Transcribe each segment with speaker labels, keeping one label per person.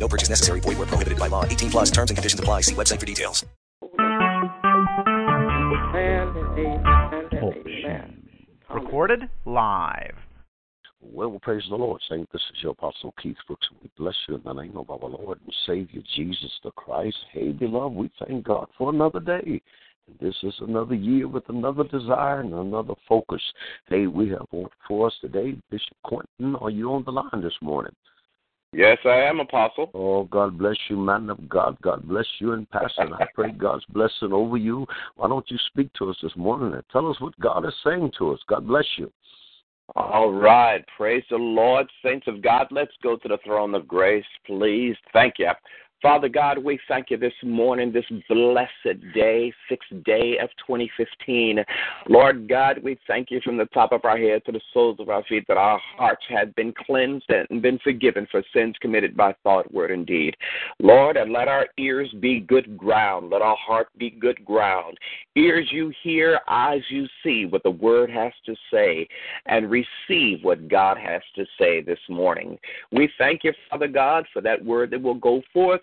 Speaker 1: No purchase necessary. Void where prohibited by law. 18 plus terms and conditions apply. See website for details.
Speaker 2: Oh, Recorded live.
Speaker 3: Well, praise the Lord, Saint. This is your Apostle Keith Brooks. We bless you in the name of our Lord and Savior Jesus the Christ. Hey, beloved, we thank God for another day. This is another year with another desire and another focus. Hey, we have for us today, Bishop Quentin. Are you on the line this morning?
Speaker 4: Yes, I am, Apostle.
Speaker 3: Oh, God bless you, man of God. God bless you and Pastor. I pray God's blessing over you. Why don't you speak to us this morning and tell us what God is saying to us? God bless you.
Speaker 4: All right. Praise the Lord. Saints of God, let's go to the throne of grace, please. Thank you. Father God, we thank you this morning, this blessed day, sixth day of 2015. Lord God, we thank you from the top of our head to the soles of our feet that our hearts have been cleansed and been forgiven for sins committed by thought, word, and deed. Lord, and let our ears be good ground. Let our heart be good ground. Ears you hear, eyes you see what the word has to say, and receive what God has to say this morning. We thank you, Father God, for that word that will go forth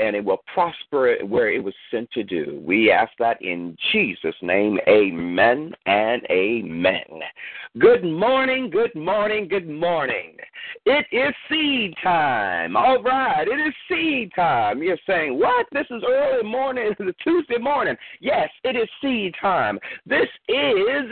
Speaker 4: and it will prosper where it was sent to do. We ask that in Jesus' name. Amen and amen. Good morning, good morning, good morning. It is seed time. All right, it is seed time. You're saying, what? This is early morning, it's Tuesday morning. Yes, it is seed time. This is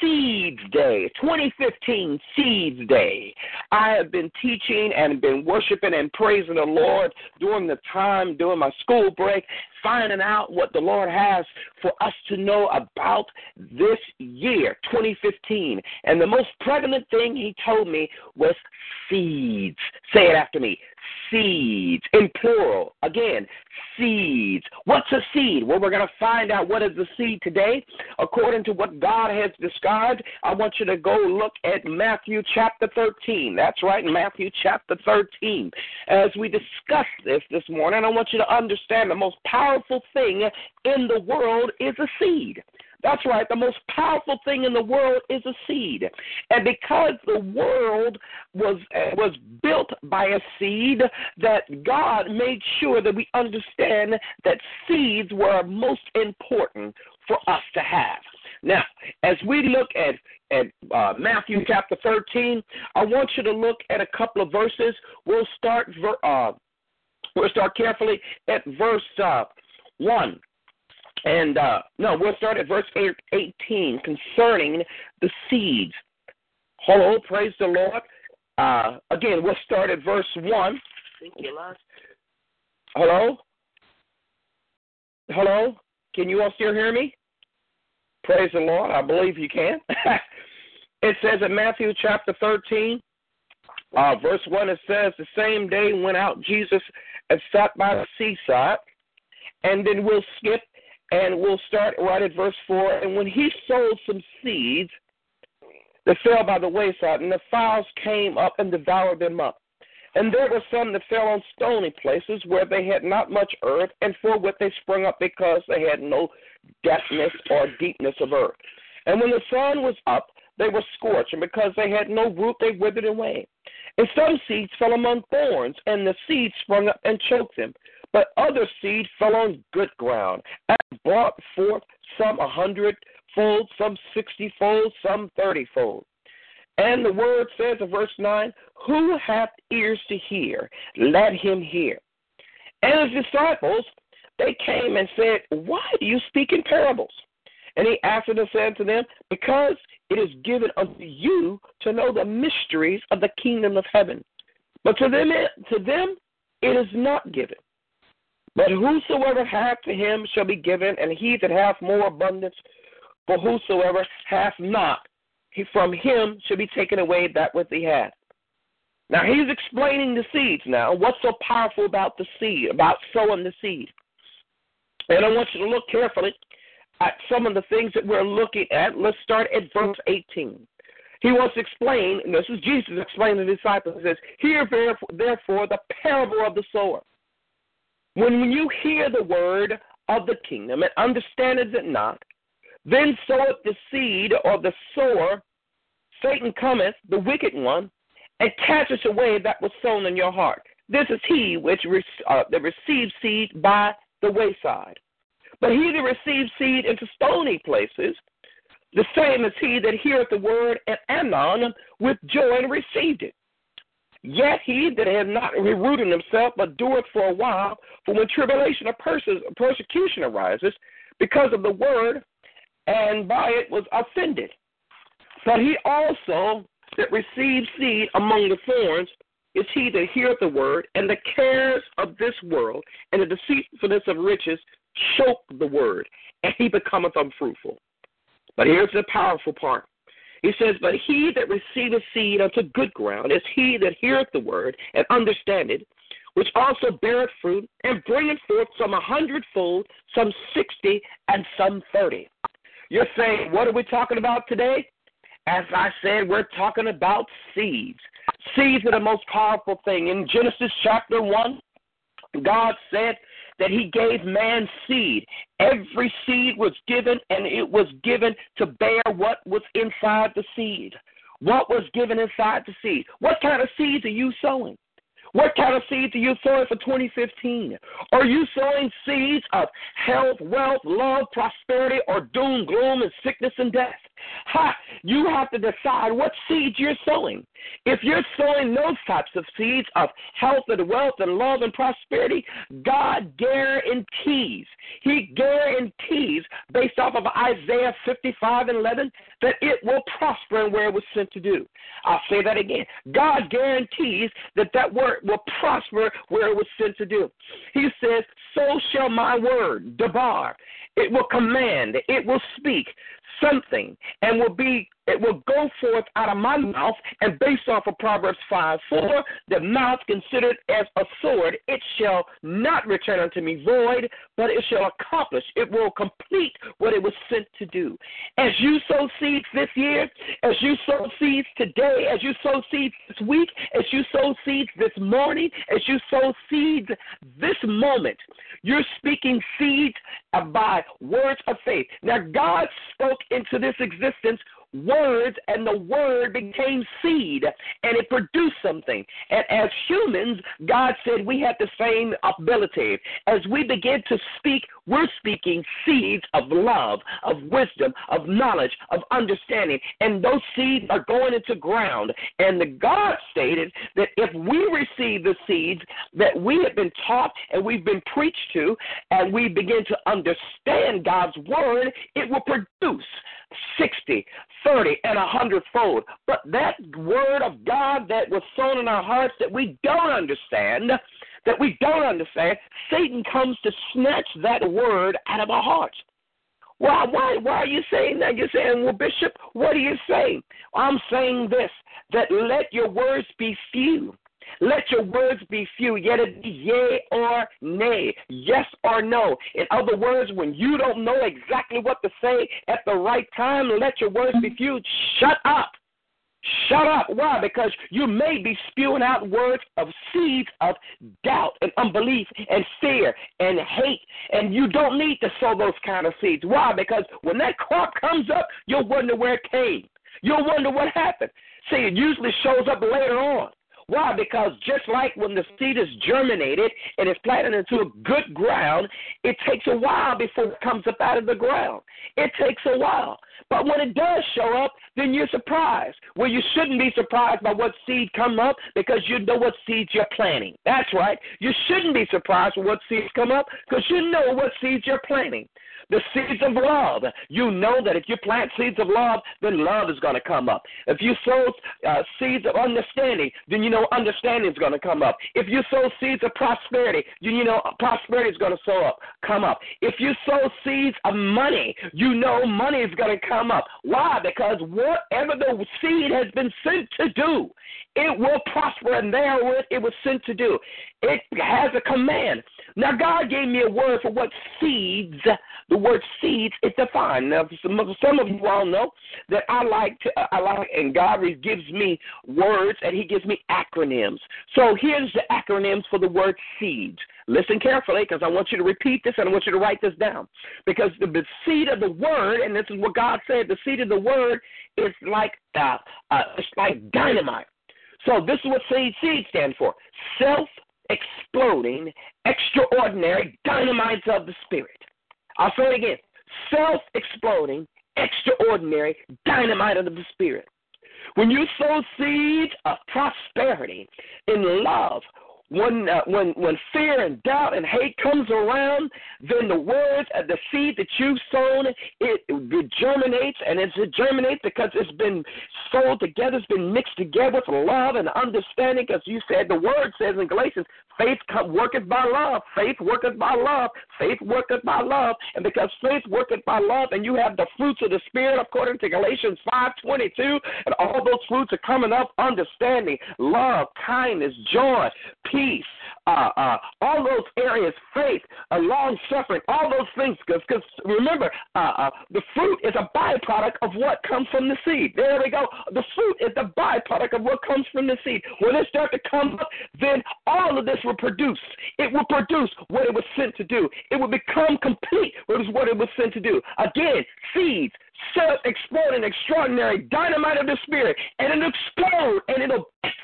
Speaker 4: Seeds Day, 2015 Seeds Day. I have been teaching and been worshiping and praising the Lord during the time, during my school break, finding out what the Lord has for us to know about this year, 2015. And the most pregnant thing He told me was seeds. Say it after me seeds in plural. Again, seeds. What's a seed? Well, we're going to find out what is the seed today. According to what God has described, I want you to go look at Matthew chapter 13. That's right, Matthew chapter 13. As we discuss this this morning, I want you to understand the most powerful thing in the world is a seed. That's right. The most powerful thing in the world is a seed. And because the world was was built by a seed, that God made sure that we understand that seeds were most important for us to have. Now, as we look at at uh, Matthew chapter 13, I want you to look at a couple of verses. We'll start ver- uh, we'll start carefully at verse uh, 1. And uh, no, we'll start at verse 18 concerning the seeds. Hello, praise the Lord. Uh, again, we'll start at verse 1. Thank you, Lord. Hello? Hello? Can you all still hear me? Praise the Lord. I believe you can. it says in Matthew chapter 13, uh, verse 1, it says, The same day went out Jesus and sat by the seaside. And then we'll skip and we'll start right at verse 4. And when he sowed some seeds that fell by the wayside, and the fowls came up and devoured them up. And there were some that fell on stony places where they had not much earth, and for what they sprung up because they had no depthness or deepness of earth. And when the sun was up, they were scorched, and because they had no root, they withered away. And some seeds fell among thorns, and the seeds sprung up and choked them. But other seed fell on good ground and brought forth some a hundredfold, some sixtyfold, some thirtyfold. And the word says in verse 9, Who hath ears to hear, let him hear. And his disciples, they came and said, Why do you speak in parables? And he answered and said to them, Because it is given unto you to know the mysteries of the kingdom of heaven. But to them, to them it is not given. But whosoever hath to him shall be given, and he that hath more abundance, for whosoever hath not, he from him shall be taken away that which he hath. Now he's explaining the seeds now. What's so powerful about the seed, about sowing the seed? And I want you to look carefully at some of the things that we're looking at. Let's start at verse 18. He wants to explain, this is Jesus explaining to the disciples, he says, Hear therefore the parable of the sower. When you hear the word of the kingdom and understand it not, then soweth the seed or the sower, Satan cometh, the wicked one, and catcheth away that was sown in your heart. This is he which uh, that receives seed by the wayside. But he that receives seed into stony places, the same as he that heareth the word and anon with joy and received it. Yet he that hath not rooted himself, but doeth for a while, for when tribulation or persecution arises, because of the word, and by it was offended. But he also that receives seed among the thorns is he that heareth the word, and the cares of this world and the deceitfulness of riches choke the word, and he becometh unfruitful. But here's the powerful part. He says, But he that receiveth seed unto good ground is he that heareth the word and understandeth, which also beareth fruit and bringeth forth some a hundredfold, some sixty, and some thirty. You're saying, what are we talking about today? As I said, we're talking about seeds. Seeds are the most powerful thing. In Genesis chapter 1, God said that He gave man seed. Every seed was given, and it was given to bear what was inside the seed. What was given inside the seed? What kind of seeds are you sowing? What kind of seeds are you sowing for 2015? Are you sowing seeds of health, wealth, love, prosperity, or doom, gloom, and sickness and death? Ha! You have to decide what seeds you're sowing. If you're sowing those types of seeds of health and wealth and love and prosperity, God guarantees, He guarantees, based off of Isaiah 55 and 11, that it will prosper in where it was sent to do. I'll say that again. God guarantees that that word will prosper where it was sent to do. He says, So shall my word, Debar, it will command, it will speak something and will be it will go forth out of my mouth, and based off of Proverbs 5 4, the mouth considered as a sword, it shall not return unto me void, but it shall accomplish, it will complete what it was sent to do. As you sow seeds this year, as you sow seeds today, as you sow seeds this week, as you sow seeds this morning, as you sow seeds this moment, you're speaking seeds by words of faith. Now, God spoke into this existence words, and the word became seed, and it produced something. And as humans, God said we have the same ability. As we begin to speak, we're speaking seeds of love, of wisdom, of knowledge, of understanding, and those seeds are going into ground. And the God stated that if we receive the seeds that we have been taught and we've been preached to, and we begin to understand God's word, it will produce 60, 30, and a hundredfold. But that word of God that was sown in our hearts that we don't understand, that we don't understand, Satan comes to snatch that word out of our hearts. Why, why, why are you saying that? You're saying, well, Bishop, what are you saying? I'm saying this that let your words be few let your words be few, yet it be yea or nay, yes or no. In other words, when you don't know exactly what to say at the right time, let your words be few. Shut up. Shut up. Why? Because you may be spewing out words of seeds of doubt and unbelief and fear and hate, and you don't need to sow those kind of seeds. Why? Because when that crop comes up, you'll wonder where it came. You'll wonder what happened. See, it usually shows up later on. Why? Because just like when the seed is germinated and is planted into a good ground, it takes a while before it comes up out of the ground. It takes a while. But when it does show up, then you're surprised. Well, you shouldn't be surprised by what seed come up because you know what seeds you're planting. That's right. You shouldn't be surprised when what seeds come up because you know what seeds you're planting the seeds of love. You know that if you plant seeds of love, then love is going to come up. If you sow uh, seeds of understanding, then you know understanding is going to come up. If you sow seeds of prosperity, then you know prosperity is going to sow up, come up. If you sow seeds of money, you know money is going to come up. Why? Because whatever the seed has been sent to do, it will prosper, and therewith it was sent to do. It has a command. Now, God gave me a word for what seeds, the word seeds, is defined. Now, some of, some of you all know that I like to, I like, and God gives me words and He gives me acronyms. So here's the acronyms for the word seeds. Listen carefully because I want you to repeat this and I want you to write this down. Because the, the seed of the word, and this is what God said, the seed of the word is like uh, uh, it's like dynamite. So this is what seed seed stands for: self exploding, extraordinary dynamites of the spirit. I'll say it again: self exploding, extraordinary dynamite of the spirit. When you sow seeds of prosperity in love, when uh, when when fear and doubt and hate comes around, then the words of the seed that you've sown it, it germinates, and it germinates because it's been sold together, it's been mixed together with love and understanding. As you said, the word says in Galatians, faith worketh by love, faith worketh by love, faith worketh by love, and because faith worketh by love, and you have the fruits of the spirit according to Galatians five twenty two, and all those fruits are coming up: understanding, love, kindness, joy, peace peace, uh, uh, all those areas, faith, uh, long suffering, all those things. Because remember, uh, uh, the fruit is a byproduct of what comes from the seed. There we go. The fruit is the byproduct of what comes from the seed. When it starts to come up, then all of this will produce. It will produce what it was sent to do. It will become complete. Is what it was sent to do. Again, seeds self exploding, extraordinary dynamite of the spirit, and it'll explode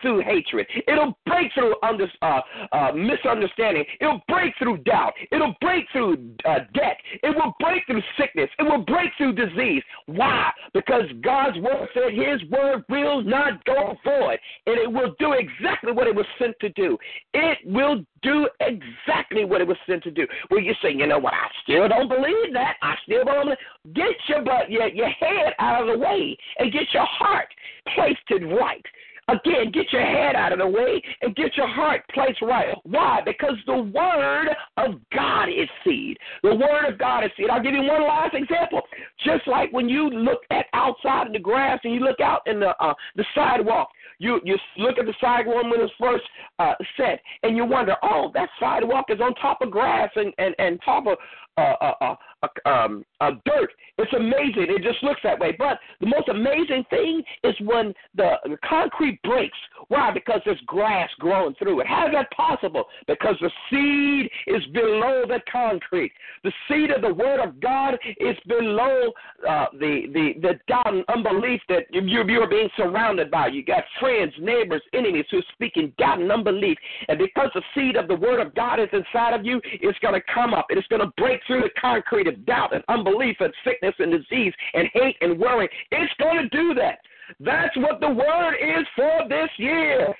Speaker 4: through hatred. It'll break through under, uh, uh, misunderstanding. It'll break through doubt. It'll break through uh, debt. It will break through sickness. It will break through disease. Why? Because God's word said His word will not go void, and it will do exactly what it was sent to do. It will do exactly what it was sent to do. Well, you say, you know what? I still don't believe that. I still don't. Believe. Get your butt, your, your head out of the way and get your heart placed it right. Again, get your head out of the way and get your heart placed right. Why? Because the Word of God is seed. The Word of God is seed. I'll give you one last example. Just like when you look at outside in the grass and you look out in the uh, the sidewalk, you you look at the sidewalk when it's first uh, set, and you wonder, oh, that sidewalk is on top of grass and and and top of uh, uh, uh, uh, um, uh, dirt. It's amazing. It just looks that way. But the most amazing thing is when the, concrete breaks. Why? Because there's grass growing through it. How is that possible? Because the seed is below the concrete. The seed of the Word of God is below uh, the, the, the doubt and unbelief that you're, you're being surrounded by. You got friends, neighbors, enemies who are speaking doubt and unbelief. And because the seed of the Word of God is inside of you, it's going to come up it's going to break through the concrete of doubt and unbelief and sickness and disease and hate and worry. It's going to do that. That's what the word is for this year.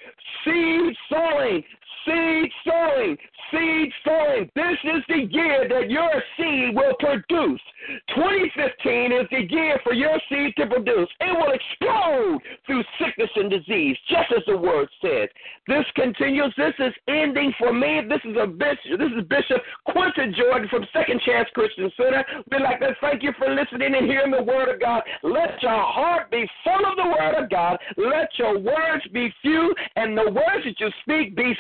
Speaker 4: Seed sowing, seed sowing, seed sowing. This is the year that your seed will produce. 2015 is the year for your seed to produce. It will explode through sickness and disease, just as the word says. This continues. This is ending for me. This is a bishop. This is Bishop Quentin Jordan from Second Chance Christian Center. We'd like to thank you for listening and hearing the word of God. Let your heart be full of the word of God. Let your words be few, and the words that you speak be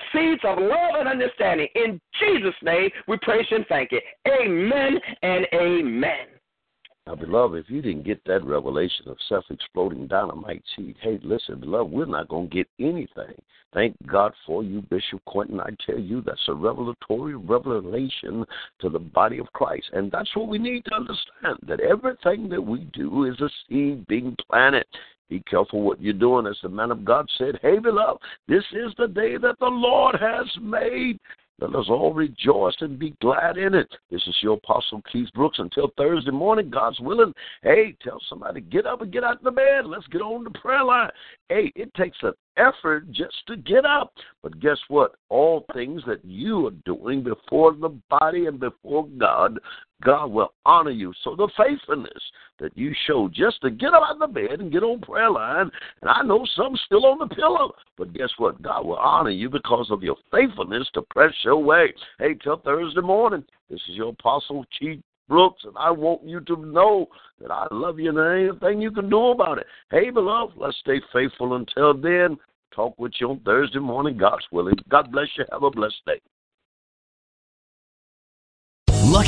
Speaker 4: of love and understanding. In Jesus' name, we praise and thank you. Amen and amen.
Speaker 3: Now, beloved, if you didn't get that revelation of self exploding dynamite seed, hey, listen, beloved, we're not going to get anything. Thank God for you, Bishop Quentin. I tell you, that's a revelatory revelation to the body of Christ. And that's what we need to understand that everything that we do is a seed being planted. Be careful what you're doing. As the man of God said, Hey, beloved, this is the day that the Lord has made. Let us all rejoice and be glad in it. This is your Apostle Keith Brooks. Until Thursday morning, God's willing. Hey, tell somebody, get up and get out of the bed. Let's get on the prayer line. Hey, it takes an effort just to get up. But guess what? All things that you are doing before the body and before God, God will honor you. So the faithfulness that you show just to get up out of the bed and get on prayer line, and I know some still on the pillow, but guess what? God will honor you because of your faithfulness to press your way. Hey, till Thursday morning, this is your Apostle Keith Brooks, and I want you to know that I love you and there ain't anything you can do about it. Hey, beloved, let's stay faithful until then. Talk with you on Thursday morning, God's willing. God bless you. Have a blessed day.